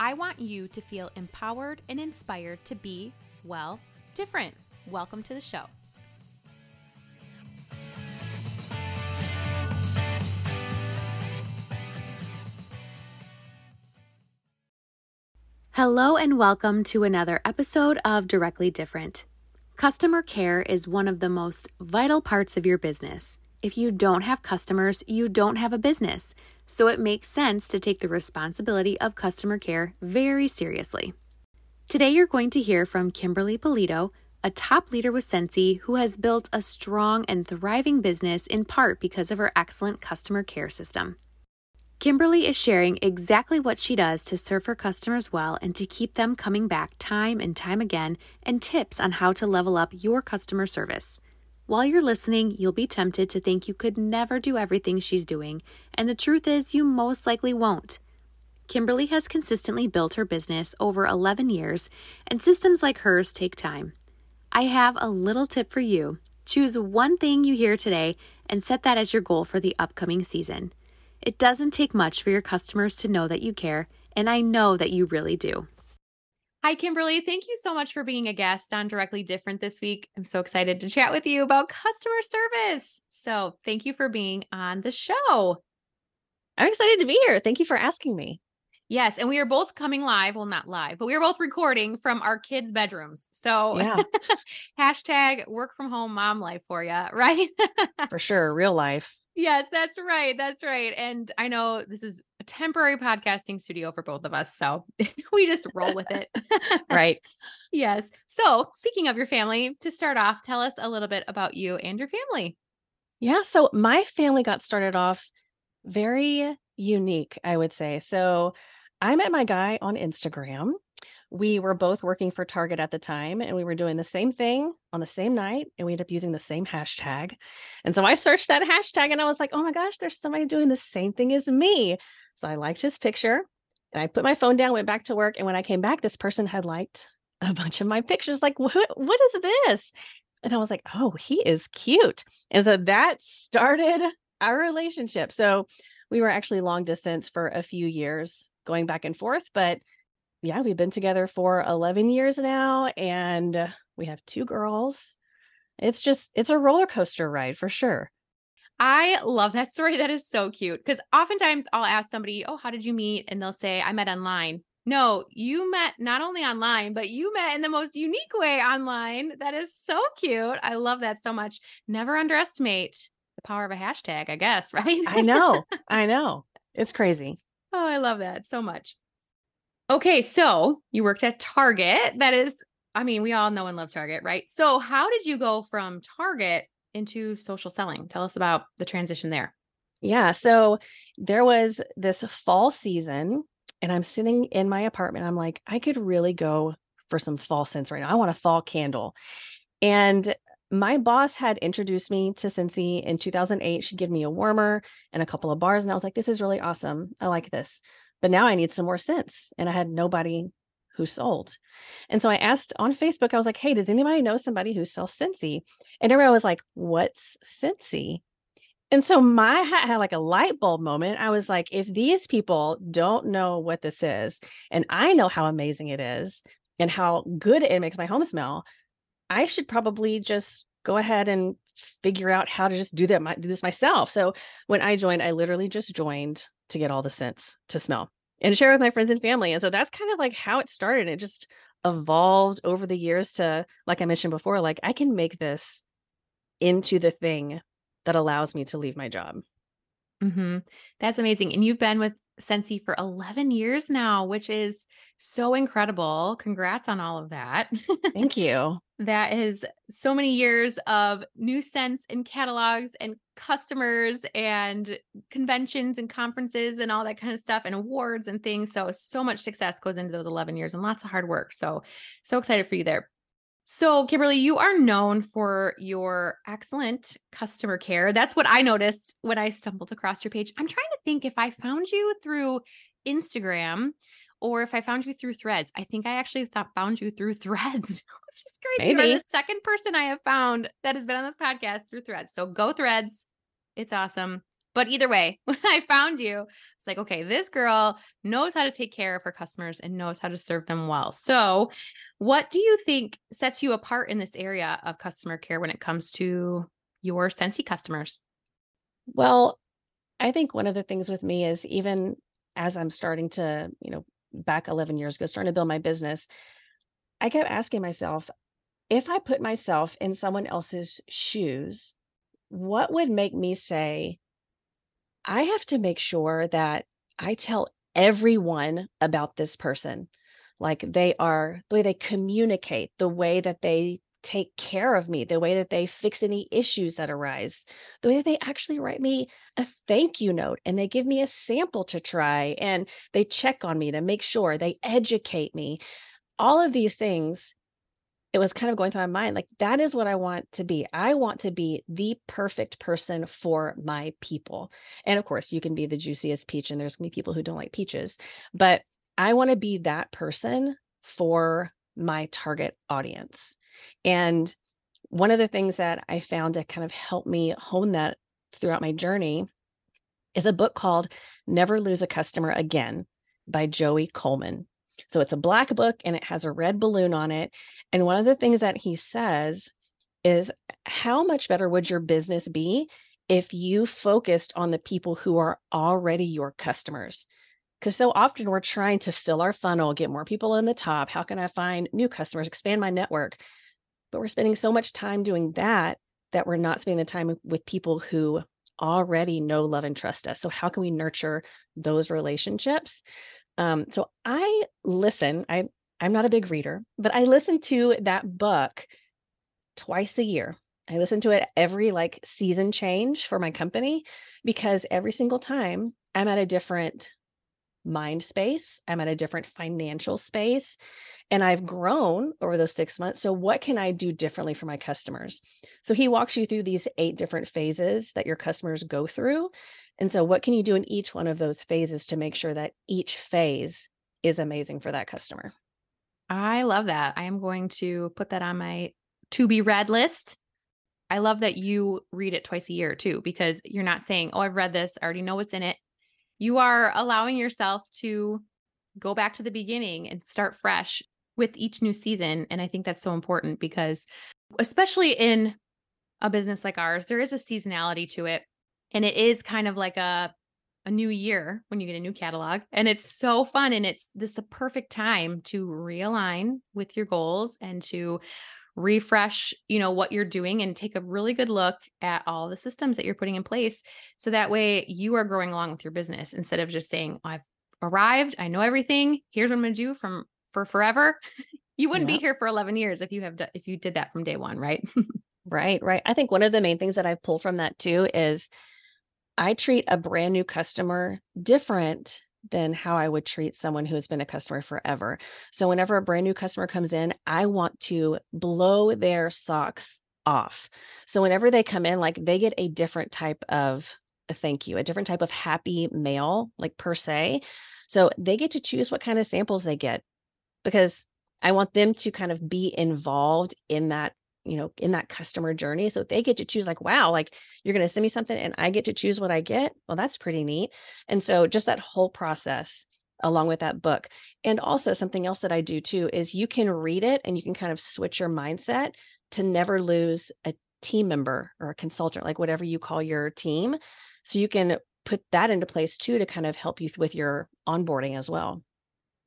I want you to feel empowered and inspired to be, well, different. Welcome to the show. Hello, and welcome to another episode of Directly Different. Customer care is one of the most vital parts of your business. If you don't have customers, you don't have a business so it makes sense to take the responsibility of customer care very seriously. Today, you're going to hear from Kimberly Pulito, a top leader with Scentsy who has built a strong and thriving business in part because of her excellent customer care system. Kimberly is sharing exactly what she does to serve her customers well and to keep them coming back time and time again, and tips on how to level up your customer service. While you're listening, you'll be tempted to think you could never do everything she's doing, and the truth is, you most likely won't. Kimberly has consistently built her business over 11 years, and systems like hers take time. I have a little tip for you. Choose one thing you hear today and set that as your goal for the upcoming season. It doesn't take much for your customers to know that you care, and I know that you really do. Hi, Kimberly. Thank you so much for being a guest on Directly Different this week. I'm so excited to chat with you about customer service. So, thank you for being on the show. I'm excited to be here. Thank you for asking me. Yes, and we are both coming live. Well, not live, but we are both recording from our kids' bedrooms. So, yeah. hashtag work from home mom life for you, right? for sure. Real life. Yes, that's right. That's right. And I know this is temporary podcasting studio for both of us. So we just roll with it. right. Yes. So, speaking of your family, to start off, tell us a little bit about you and your family. Yeah. So, my family got started off very unique, I would say. So, I met my guy on Instagram we were both working for Target at the time and we were doing the same thing on the same night and we ended up using the same hashtag. And so I searched that hashtag and I was like, oh my gosh, there's somebody doing the same thing as me. So I liked his picture and I put my phone down, went back to work. And when I came back, this person had liked a bunch of my pictures. Like, what, what is this? And I was like, oh, he is cute. And so that started our relationship. So we were actually long distance for a few years going back and forth, but yeah, we've been together for 11 years now and we have two girls. It's just, it's a roller coaster ride for sure. I love that story. That is so cute. Because oftentimes I'll ask somebody, Oh, how did you meet? And they'll say, I met online. No, you met not only online, but you met in the most unique way online. That is so cute. I love that so much. Never underestimate the power of a hashtag, I guess, right? I know. I know. It's crazy. Oh, I love that so much. Okay, so you worked at Target. That is, I mean, we all know and love Target, right? So, how did you go from Target into social selling? Tell us about the transition there. Yeah, so there was this fall season, and I'm sitting in my apartment. I'm like, I could really go for some fall scents right now. I want a fall candle. And my boss had introduced me to Scentsy in 2008. She'd give me a warmer and a couple of bars, and I was like, this is really awesome. I like this but now I need some more scents. And I had nobody who sold. And so I asked on Facebook, I was like, hey, does anybody know somebody who sells Scentsy? And everybody was like, what's Scentsy? And so my hat had like a light bulb moment. I was like, if these people don't know what this is, and I know how amazing it is and how good it makes my home smell, I should probably just go ahead and figure out how to just do that, do this myself. So when I joined, I literally just joined to get all the scents to smell and share with my friends and family. And so that's kind of like how it started. It just evolved over the years to, like I mentioned before, like I can make this into the thing that allows me to leave my job. Mm-hmm. That's amazing. And you've been with Scentsy for 11 years now, which is so incredible. Congrats on all of that. Thank you. that is so many years of new scents and catalogs and customers and conventions and conferences and all that kind of stuff and awards and things. So, so much success goes into those 11 years and lots of hard work. So, so excited for you there. So, Kimberly, you are known for your excellent customer care. That's what I noticed when I stumbled across your page. I'm trying to think if I found you through Instagram or if I found you through threads. I think I actually thought found you through threads, which is crazy. Maybe. You're the second person I have found that has been on this podcast through threads. So go threads. It's awesome. But either way, when I found you, it's like, okay, this girl knows how to take care of her customers and knows how to serve them well. So what do you think sets you apart in this area of customer care when it comes to your Scentsy customers? Well, I think one of the things with me is even as I'm starting to, you know, back 11 years ago, starting to build my business, I kept asking myself, if I put myself in someone else's shoes, what would make me say, I have to make sure that I tell everyone about this person? like they are the way they communicate the way that they take care of me the way that they fix any issues that arise the way that they actually write me a thank you note and they give me a sample to try and they check on me to make sure they educate me all of these things it was kind of going through my mind like that is what I want to be. I want to be the perfect person for my people. And of course, you can be the juiciest peach and there's going to be people who don't like peaches. But I want to be that person for my target audience. And one of the things that I found to kind of help me hone that throughout my journey is a book called Never Lose a Customer Again by Joey Coleman. So it's a black book and it has a red balloon on it. And one of the things that he says is how much better would your business be if you focused on the people who are already your customers? Because so often we're trying to fill our funnel, get more people in the top. How can I find new customers, expand my network? But we're spending so much time doing that that we're not spending the time with people who already know, love, and trust us. So, how can we nurture those relationships? Um, so, I listen. I I'm not a big reader, but I listen to that book twice a year. I listen to it every like season change for my company because every single time I'm at a different mind space. I'm at a different financial space and I've grown over those six months. So, what can I do differently for my customers? So, he walks you through these eight different phases that your customers go through. And so, what can you do in each one of those phases to make sure that each phase is amazing for that customer? I love that. I am going to put that on my to be read list. I love that you read it twice a year too, because you're not saying, Oh, I've read this, I already know what's in it you are allowing yourself to go back to the beginning and start fresh with each new season. And I think that's so important because, especially in a business like ours, there is a seasonality to it. And it is kind of like a a new year when you get a new catalog and it's so fun and it's this the perfect time to realign with your goals and to refresh, you know, what you're doing and take a really good look at all the systems that you're putting in place so that way you are growing along with your business instead of just saying, I've arrived, I know everything, here's what I'm going to do from for forever. you wouldn't be here for 11 years if you have if you did that from day 1, right? right, right. I think one of the main things that I pull from that too is I treat a brand new customer different than how I would treat someone who has been a customer forever. So whenever a brand new customer comes in, I want to blow their socks off. So whenever they come in, like they get a different type of thank you, a different type of happy mail, like per se. So they get to choose what kind of samples they get because I want them to kind of be involved in that you know in that customer journey so they get to choose like wow like you're going to send me something and i get to choose what i get? Well that's pretty neat and so just that whole process along with that book and also something else that i do too is you can read it and you can kind of switch your mindset to never lose a team member or a consultant like whatever you call your team so you can put that into place too to kind of help you with your onboarding as well.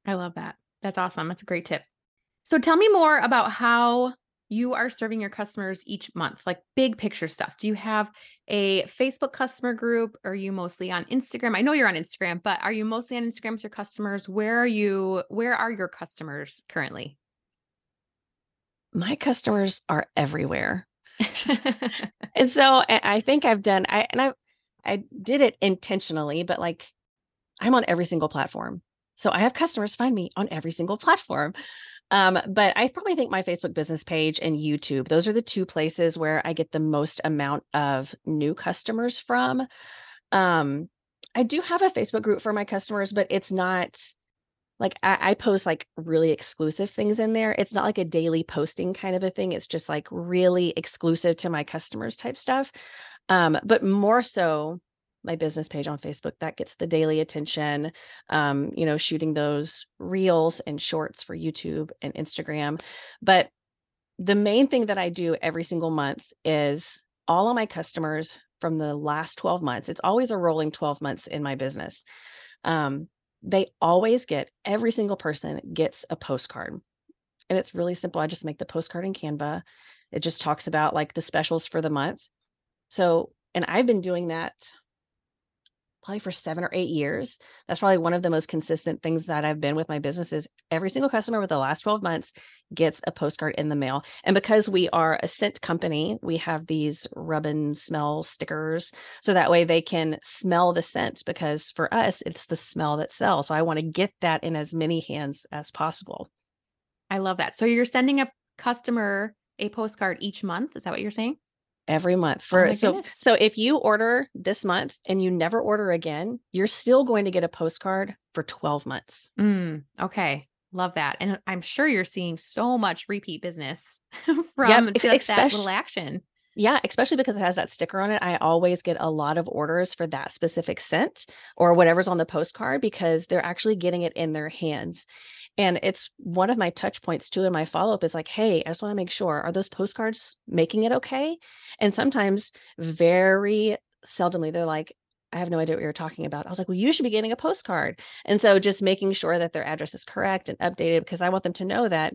I love that. That's awesome. That's a great tip. So tell me more about how you are serving your customers each month, like big picture stuff? Do you have a Facebook customer group? Are you mostly on Instagram? I know you're on Instagram, but are you mostly on Instagram with your customers? Where are you? Where are your customers currently? My customers are everywhere. and so I think I've done I and I I did it intentionally, but like I'm on every single platform. So I have customers find me on every single platform. Um, but I probably think my Facebook business page and YouTube, those are the two places where I get the most amount of new customers from. Um, I do have a Facebook group for my customers, but it's not like I, I, post like really exclusive things in there. It's not like a daily posting kind of a thing. It's just like really exclusive to my customers type stuff. Um, but more so my business page on Facebook that gets the daily attention. Um, you know, shooting those reels and shorts for YouTube and Instagram. But the main thing that I do every single month is all of my customers from the last 12 months. It's always a rolling 12 months in my business. Um, they always get every single person gets a postcard. And it's really simple. I just make the postcard in Canva. It just talks about like the specials for the month. So, and I've been doing that probably for seven or eight years. That's probably one of the most consistent things that I've been with my business is every single customer with the last 12 months gets a postcard in the mail. And because we are a scent company, we have these rub and smell stickers. So that way they can smell the scent because for us, it's the smell that sells. So I want to get that in as many hands as possible. I love that. So you're sending a customer a postcard each month. Is that what you're saying? Every month oh for oh so goodness. so if you order this month and you never order again you're still going to get a postcard for 12 months. Mm, okay. Love that and i'm sure you're seeing so much repeat business from yep, just that little action yeah, especially because it has that sticker on it. I always get a lot of orders for that specific scent or whatever's on the postcard because they're actually getting it in their hands. And it's one of my touch points too in my follow up is like, hey, I just want to make sure are those postcards making it okay? And sometimes, very seldomly, they're like, I have no idea what you're talking about. I was like, well, you should be getting a postcard. And so just making sure that their address is correct and updated because I want them to know that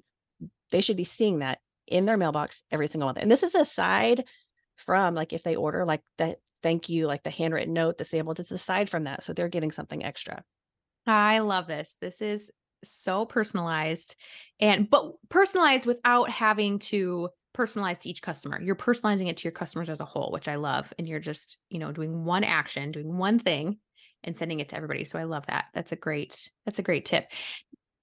they should be seeing that in their mailbox every single month. And this is aside from like if they order like that thank you, like the handwritten note, the samples, it's aside from that. So they're getting something extra. I love this. This is so personalized and but personalized without having to personalize to each customer. You're personalizing it to your customers as a whole, which I love. And you're just, you know, doing one action, doing one thing and sending it to everybody. So I love that. That's a great, that's a great tip.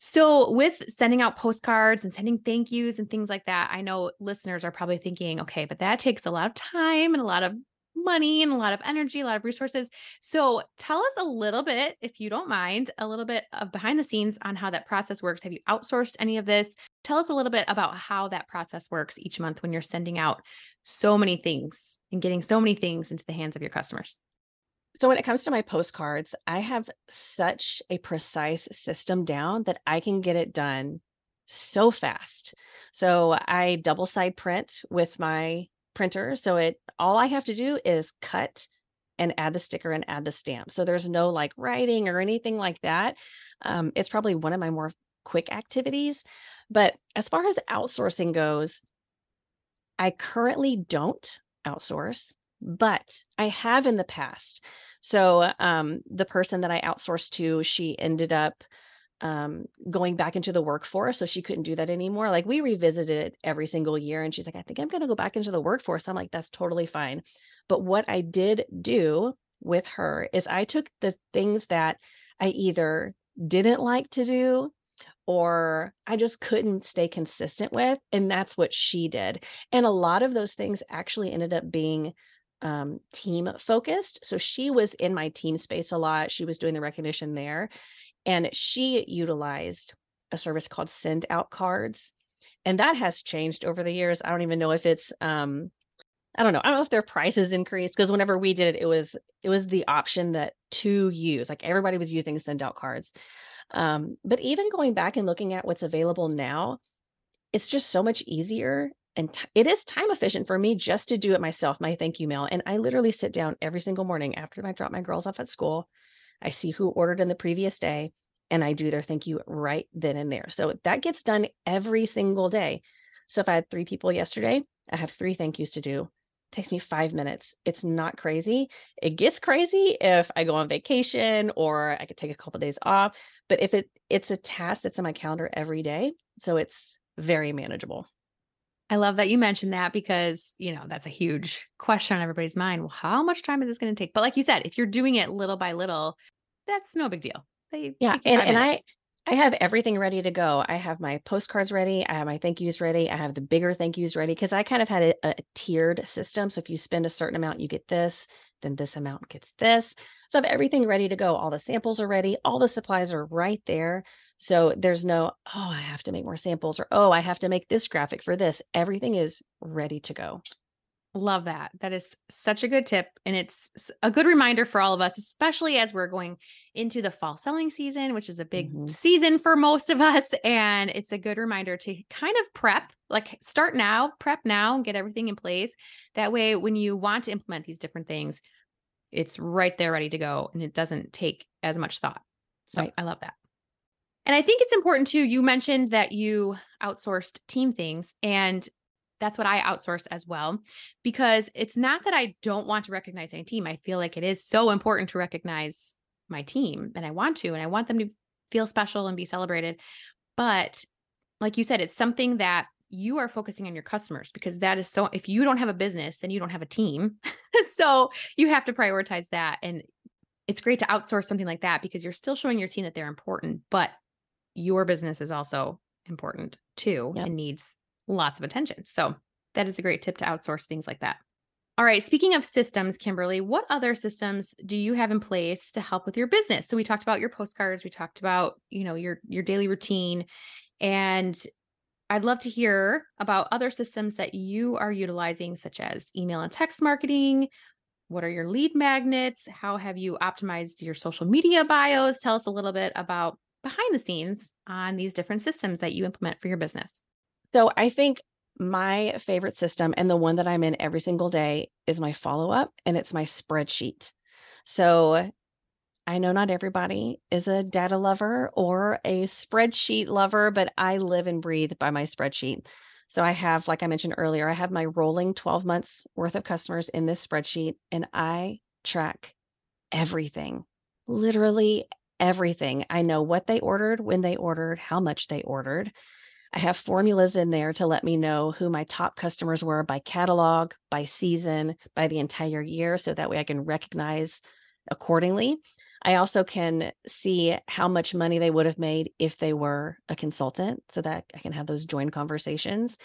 So, with sending out postcards and sending thank yous and things like that, I know listeners are probably thinking, okay, but that takes a lot of time and a lot of money and a lot of energy, a lot of resources. So, tell us a little bit, if you don't mind, a little bit of behind the scenes on how that process works. Have you outsourced any of this? Tell us a little bit about how that process works each month when you're sending out so many things and getting so many things into the hands of your customers. So when it comes to my postcards, I have such a precise system down that I can get it done so fast. So I double side print with my printer. So it all I have to do is cut and add the sticker and add the stamp. So there's no like writing or anything like that. Um, it's probably one of my more quick activities. But as far as outsourcing goes, I currently don't outsource but I have in the past. So um, the person that I outsourced to, she ended up um, going back into the workforce. So she couldn't do that anymore. Like we revisited it every single year. And she's like, I think I'm going to go back into the workforce. I'm like, that's totally fine. But what I did do with her is I took the things that I either didn't like to do or I just couldn't stay consistent with. And that's what she did. And a lot of those things actually ended up being um, team focused. So she was in my team space a lot. She was doing the recognition there. And she utilized a service called Send Out Cards. And that has changed over the years. I don't even know if it's um I don't know. I don't know if their prices increased because whenever we did it, it was it was the option that to use. Like everybody was using send out cards. Um, but even going back and looking at what's available now, it's just so much easier and t- it is time efficient for me just to do it myself my thank you mail and i literally sit down every single morning after i drop my girls off at school i see who ordered in the previous day and i do their thank you right then and there. So that gets done every single day. So if i had three people yesterday i have three thank yous to do. It takes me five minutes. It's not crazy. It gets crazy if i go on vacation or i could take a couple of days off but if it it's a task that's in my calendar every day so it's very manageable I love that you mentioned that because, you know, that's a huge question on everybody's mind. Well, how much time is this going to take? But like you said, if you're doing it little by little, that's no big deal. They yeah. And, and I, I have everything ready to go. I have my postcards ready. I have my thank yous ready. I have the bigger thank yous ready because I kind of had a, a, tiered system. So if you spend a certain amount, you get this, then this amount gets this. So I have everything ready to go. All the samples are ready. All the supplies are right there. So there's no, oh, I have to make more samples or, oh, I have to make this graphic for this. Everything is ready to go. Love that. That is such a good tip. And it's a good reminder for all of us, especially as we're going into the fall selling season, which is a big mm-hmm. season for most of us. And it's a good reminder to kind of prep, like start now, prep now, and get everything in place. That way, when you want to implement these different things, it's right there ready to go and it doesn't take as much thought. So right. I love that. And I think it's important too. You mentioned that you outsourced team things. And that's what I outsource as well. Because it's not that I don't want to recognize any team. I feel like it is so important to recognize my team and I want to, and I want them to feel special and be celebrated. But like you said, it's something that you are focusing on your customers because that is so if you don't have a business then you don't have a team so you have to prioritize that and it's great to outsource something like that because you're still showing your team that they're important but your business is also important too yep. and needs lots of attention. So that is a great tip to outsource things like that. All right, speaking of systems, Kimberly, what other systems do you have in place to help with your business? So we talked about your postcards, we talked about, you know, your your daily routine and I'd love to hear about other systems that you are utilizing such as email and text marketing. What are your lead magnets? How have you optimized your social media bios? Tell us a little bit about behind the scenes on these different systems that you implement for your business. So I think my favorite system and the one that I'm in every single day is my follow up and it's my spreadsheet. So I know not everybody is a data lover or a spreadsheet lover, but I live and breathe by my spreadsheet. So I have, like I mentioned earlier, I have my rolling 12 months worth of customers in this spreadsheet and I track everything, literally everything. I know what they ordered, when they ordered, how much they ordered. I have formulas in there to let me know who my top customers were by catalog, by season, by the entire year, so that way I can recognize accordingly. I also can see how much money they would have made if they were a consultant so that I can have those joint conversations.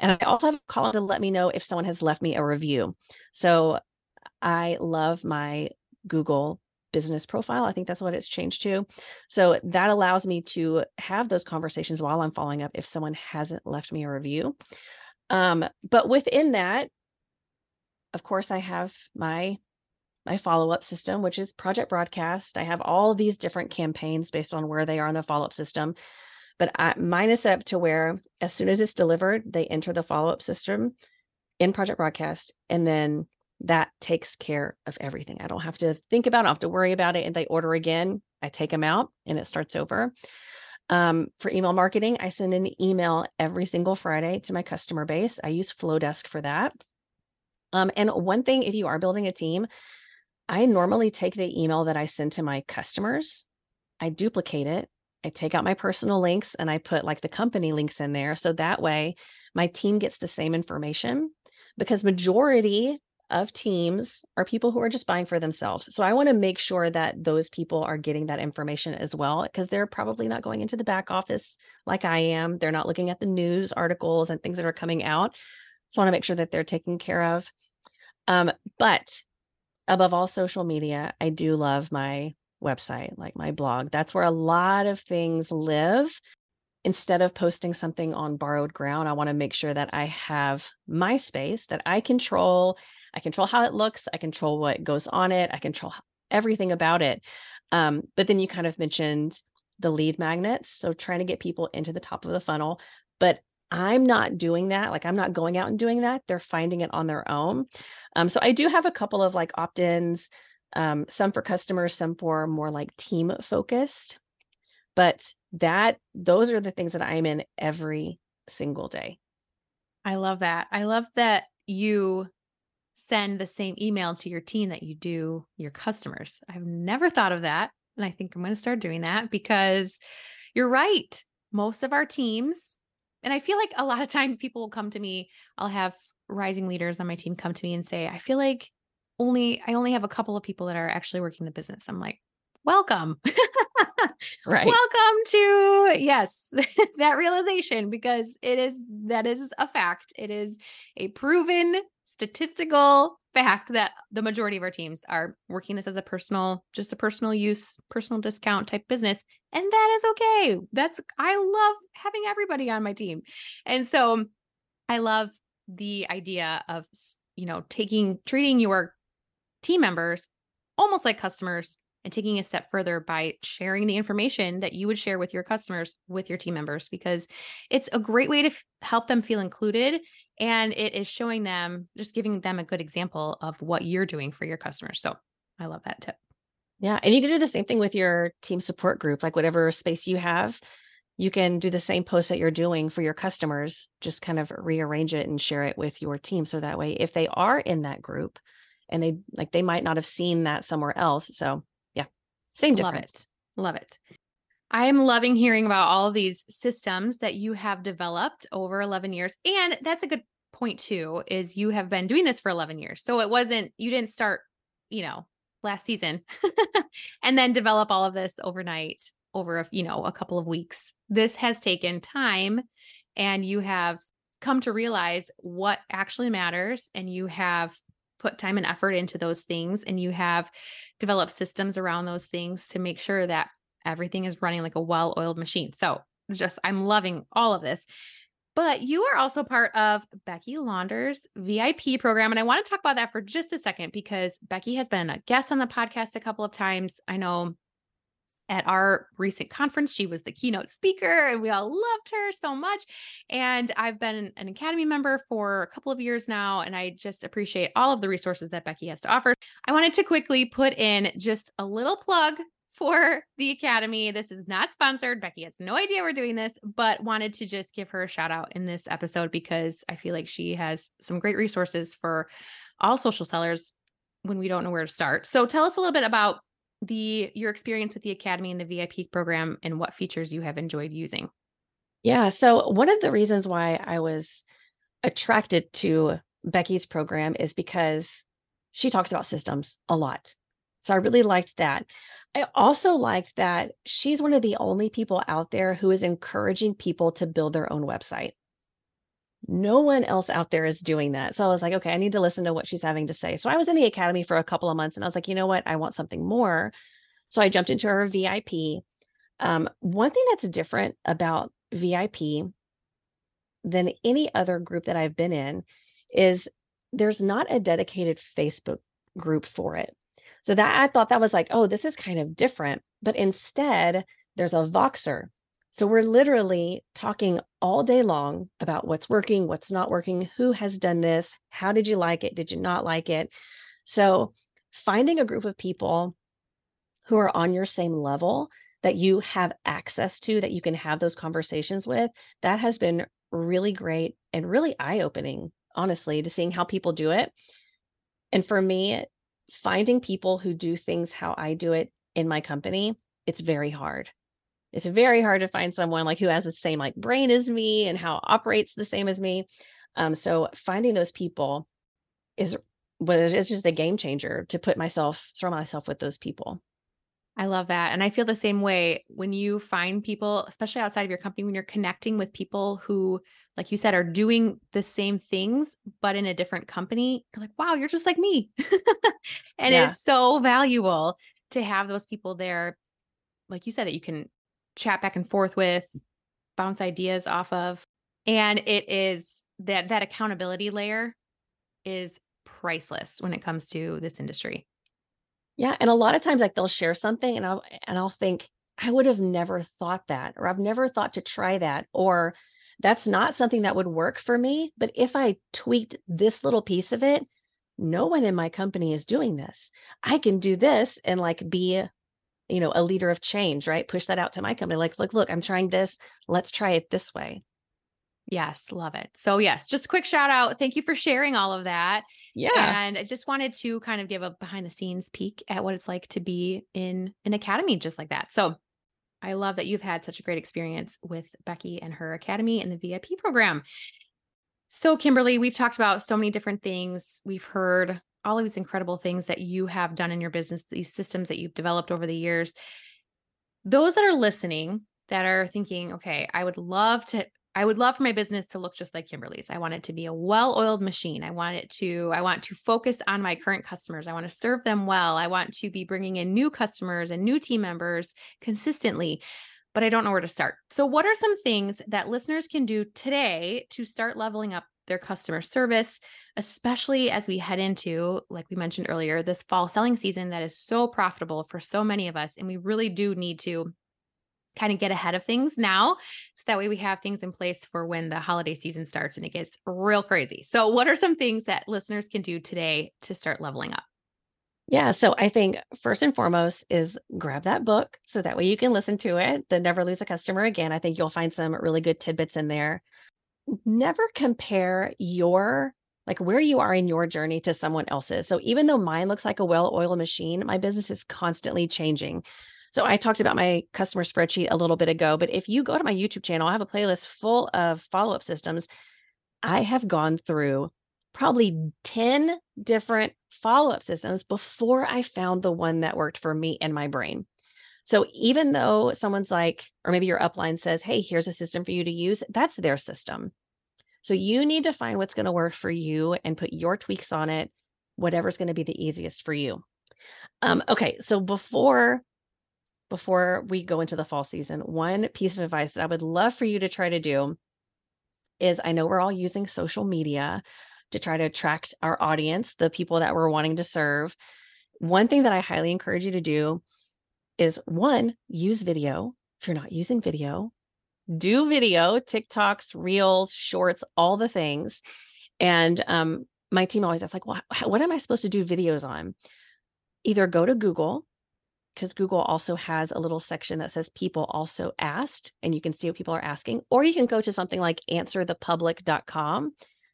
And I also have a column to let me know if someone has left me a review. So I love my Google business profile. I think that's what it's changed to. So that allows me to have those conversations while I'm following up if someone hasn't left me a review. Um, but within that, of course, I have my my follow-up system, which is Project Broadcast. I have all these different campaigns based on where they are in the follow-up system. But I, mine is set up to where as soon as it's delivered, they enter the follow-up system in Project Broadcast, and then that takes care of everything. I don't have to think about it, I don't have to worry about it. And they order again, I take them out and it starts over. Um, for email marketing, I send an email every single Friday to my customer base. I use Flodesk for that. Um, and one thing, if you are building a team, I normally take the email that I send to my customers, I duplicate it, I take out my personal links and I put like the company links in there. So that way my team gets the same information because majority of teams are people who are just buying for themselves. So I want to make sure that those people are getting that information as well, because they're probably not going into the back office like I am. They're not looking at the news articles and things that are coming out. So I want to make sure that they're taken care of. Um, but above all social media, I do love my website, like my blog. That's where a lot of things live instead of posting something on borrowed ground, I want to make sure that I have my space that I control. I control how it looks, I control what goes on it, I control everything about it. Um, but then you kind of mentioned the lead magnets. So trying to get people into the top of the funnel. But I'm not doing that. Like I'm not going out and doing that. They're finding it on their own. Um, so I do have a couple of like opt ins, um, some for customers, some for more like team focused. But that those are the things that I'm in every single day. I love that. I love that you send the same email to your team that you do your customers. I've never thought of that. And I think I'm going to start doing that because you're right. Most of our teams and I feel like a lot of times people will come to me, I'll have rising leaders on my team come to me and say, I feel like only I only have a couple of people that are actually working the business. I'm like, welcome. right. Welcome to yes, that realization because it is that is a fact. It is a proven statistical fact that the majority of our teams are working this as a personal, just a personal use, personal discount type business. And that is okay. That's, I love having everybody on my team. And so I love the idea of, you know, taking, treating your team members almost like customers and taking a step further by sharing the information that you would share with your customers with your team members because it's a great way to f- help them feel included and it is showing them just giving them a good example of what you're doing for your customers so i love that tip yeah and you can do the same thing with your team support group like whatever space you have you can do the same post that you're doing for your customers just kind of rearrange it and share it with your team so that way if they are in that group and they like they might not have seen that somewhere else so yeah same difference. Love it. Love it. I am loving hearing about all of these systems that you have developed over 11 years. And that's a good point too is you have been doing this for 11 years. So it wasn't you didn't start, you know, last season and then develop all of this overnight over a, you know, a couple of weeks. This has taken time and you have come to realize what actually matters and you have put time and effort into those things and you have developed systems around those things to make sure that everything is running like a well-oiled machine. So just I'm loving all of this. But you are also part of Becky Launder's VIP program. And I want to talk about that for just a second because Becky has been a guest on the podcast a couple of times. I know at our recent conference. She was the keynote speaker, and we all loved her so much. And I've been an Academy member for a couple of years now, and I just appreciate all of the resources that Becky has to offer. I wanted to quickly put in just a little plug for the Academy. This is not sponsored. Becky has no idea we're doing this, but wanted to just give her a shout out in this episode because I feel like she has some great resources for all social sellers when we don't know where to start. So tell us a little bit about the your experience with the academy and the VIP program and what features you have enjoyed using. Yeah, so one of the reasons why I was attracted to Becky's program is because she talks about systems a lot. So I really liked that. I also liked that she's one of the only people out there who is encouraging people to build their own website. No one else out there is doing that. So I was like, okay, I need to listen to what she's having to say. So I was in the academy for a couple of months and I was like, you know what? I want something more. So I jumped into her VIP. Um, one thing that's different about VIP than any other group that I've been in is there's not a dedicated Facebook group for it. So that I thought that was like, oh, this is kind of different. But instead, there's a Voxer. So we're literally talking all day long about what's working, what's not working, who has done this, how did you like it, did you not like it? So finding a group of people who are on your same level that you have access to, that you can have those conversations with, that has been really great and really eye opening, honestly, to seeing how people do it. And for me, finding people who do things how I do it in my company, it's very hard. It's very hard to find someone like who has the same like brain as me and how operates the same as me. Um, so finding those people is was it's just a game changer to put myself surround myself with those people I love that. And I feel the same way when you find people, especially outside of your company, when you're connecting with people who, like you said, are doing the same things, but in a different company, you're like, wow, you're just like me. and yeah. it's so valuable to have those people there. Like you said, that you can chat back and forth with, bounce ideas off of. And it is that that accountability layer is priceless when it comes to this industry. Yeah, and a lot of times like they'll share something and I'll and I'll think I would have never thought that or I've never thought to try that or that's not something that would work for me, but if I tweaked this little piece of it, no one in my company is doing this. I can do this and like be you know, a leader of change, right? Push that out to my company. Like, look, look, I'm trying this. Let's try it this way. Yes, love it. So, yes, just quick shout out. Thank you for sharing all of that. Yeah. And I just wanted to kind of give a behind the scenes peek at what it's like to be in an academy just like that. So, I love that you've had such a great experience with Becky and her academy and the VIP program. So, Kimberly, we've talked about so many different things. We've heard all of these incredible things that you have done in your business, these systems that you've developed over the years. Those that are listening that are thinking, okay, I would love to I would love for my business to look just like Kimberly's. I want it to be a well-oiled machine. I want it to I want to focus on my current customers. I want to serve them well. I want to be bringing in new customers and new team members consistently, but I don't know where to start. So what are some things that listeners can do today to start leveling up their customer service, especially as we head into like we mentioned earlier, this fall selling season that is so profitable for so many of us and we really do need to kind of get ahead of things now. So that way we have things in place for when the holiday season starts and it gets real crazy. So, what are some things that listeners can do today to start leveling up? Yeah. So I think first and foremost is grab that book so that way you can listen to it. The Never Lose a Customer Again. I think you'll find some really good tidbits in there. Never compare your like where you are in your journey to someone else's. So even though mine looks like a well oiled machine, my business is constantly changing. So I talked about my customer spreadsheet a little bit ago, but if you go to my YouTube channel, I have a playlist full of follow up systems. I have gone through probably 10 different follow up systems before I found the one that worked for me and my brain. So even though someone's like, or maybe your upline says, hey, here's a system for you to use, that's their system. So you need to find what's going to work for you and put your tweaks on it, whatever's going to be the easiest for you. Um, okay, so before before we go into the fall season, one piece of advice that I would love for you to try to do is I know we're all using social media to try to attract our audience, the people that we're wanting to serve. One thing that I highly encourage you to do is one, use video. If you're not using video, do video, TikToks, Reels, Shorts, all the things. And um, my team always asks, like, well, what am I supposed to do videos on? Either go to Google because Google also has a little section that says people also asked, and you can see what people are asking. Or you can go to something like answerthepublic.com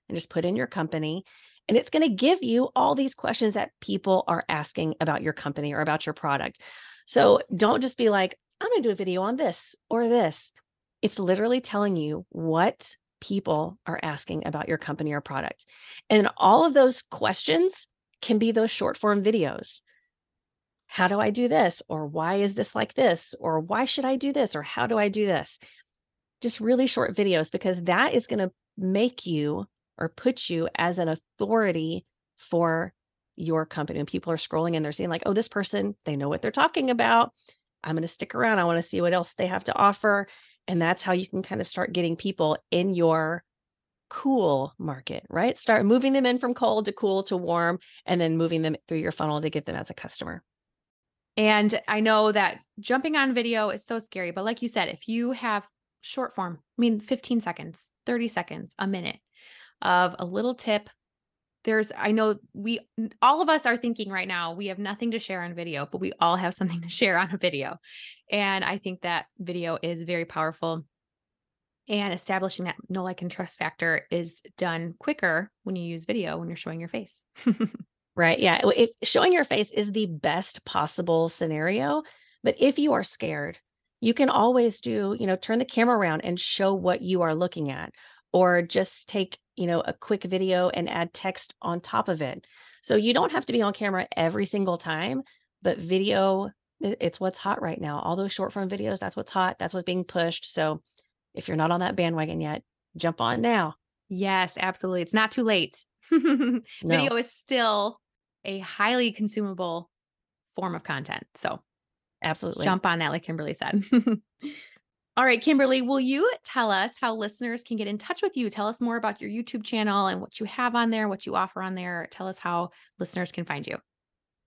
and just put in your company. And it's going to give you all these questions that people are asking about your company or about your product. So don't just be like, I'm going to do a video on this or this. It's literally telling you what people are asking about your company or product. And all of those questions can be those short form videos how do I do this? Or why is this like this? Or why should I do this? Or how do I do this? Just really short videos because that is going to make you or put you as an authority for your company. And people are scrolling and they're seeing, like, oh, this person, they know what they're talking about. I'm going to stick around. I want to see what else they have to offer. And that's how you can kind of start getting people in your cool market, right? Start moving them in from cold to cool to warm, and then moving them through your funnel to get them as a customer. And I know that jumping on video is so scary, but like you said, if you have short form, I mean 15 seconds, 30 seconds, a minute of a little tip, there's I know we all of us are thinking right now, we have nothing to share on video, but we all have something to share on a video. And I think that video is very powerful. And establishing that no like and trust factor is done quicker when you use video when you're showing your face. Right. Yeah. If showing your face is the best possible scenario, but if you are scared, you can always do, you know, turn the camera around and show what you are looking at, or just take, you know, a quick video and add text on top of it. So you don't have to be on camera every single time, but video, it's what's hot right now. All those short form videos, that's what's hot. That's what's being pushed. So if you're not on that bandwagon yet, jump on now. Yes, absolutely. It's not too late. no. Video is still a highly consumable form of content. So, absolutely jump on that, like Kimberly said. All right, Kimberly, will you tell us how listeners can get in touch with you? Tell us more about your YouTube channel and what you have on there, what you offer on there. Tell us how listeners can find you.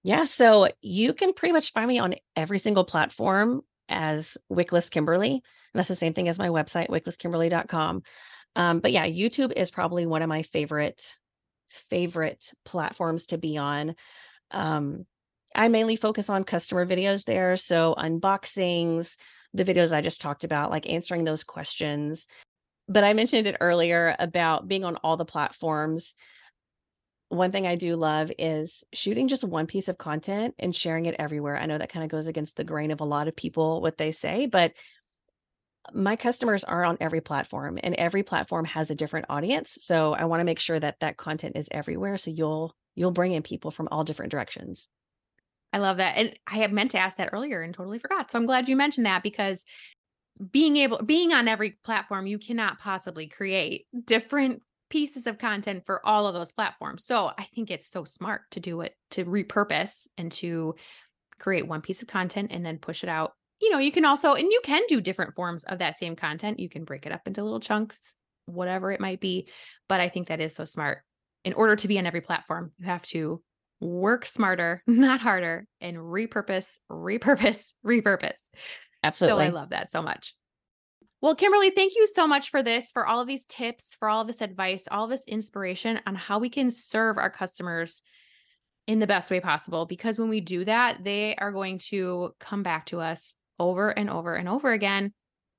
Yeah, so you can pretty much find me on every single platform as Wickless Kimberly. And that's the same thing as my website, wicklesskimberly.com. Um, but yeah, YouTube is probably one of my favorite favorite platforms to be on. Um, I mainly focus on customer videos there. So, unboxings, the videos I just talked about, like answering those questions. But I mentioned it earlier about being on all the platforms. one thing I do love is shooting just one piece of content and sharing it everywhere. I know that kind of goes against the grain of a lot of people, what they say, but my customers are on every platform and every platform has a different audience. So I want to make sure that that content is everywhere. So you'll, you'll bring in people from all different directions. I love that. And I had meant to ask that earlier and totally forgot. So I'm glad you mentioned that because being able being on every platform, you cannot possibly create different pieces of content for all of those platforms. So I think it's so smart to do it to repurpose and to create one piece of content and then push it out. You know, you can also and you can do different forms of that same content. You can break it up into little chunks, whatever it might be, but I think that is so smart. In order to be on every platform, you have to work smarter, not harder, and repurpose, repurpose, repurpose. Absolutely. So I love that so much. Well, Kimberly, thank you so much for this, for all of these tips, for all of this advice, all of this inspiration on how we can serve our customers in the best way possible. Because when we do that, they are going to come back to us over and over and over again.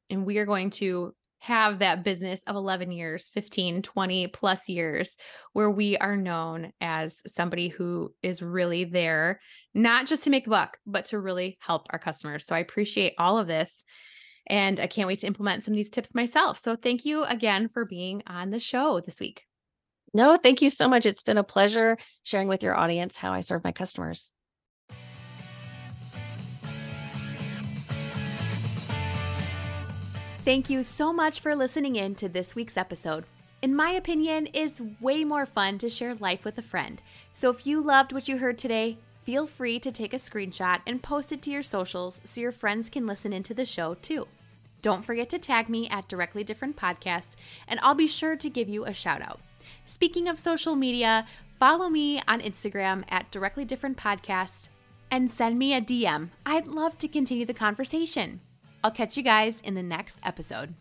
And we are going to have that business of 11 years, 15, 20 plus years, where we are known as somebody who is really there, not just to make a buck, but to really help our customers. So I appreciate all of this. And I can't wait to implement some of these tips myself. So thank you again for being on the show this week. No, thank you so much. It's been a pleasure sharing with your audience how I serve my customers. Thank you so much for listening in to this week's episode. In my opinion, it's way more fun to share life with a friend. So if you loved what you heard today, feel free to take a screenshot and post it to your socials so your friends can listen into the show too. Don't forget to tag me at Directly Different Podcast, and I'll be sure to give you a shout out. Speaking of social media, follow me on Instagram at Directly Different Podcast and send me a DM. I'd love to continue the conversation. I'll catch you guys in the next episode.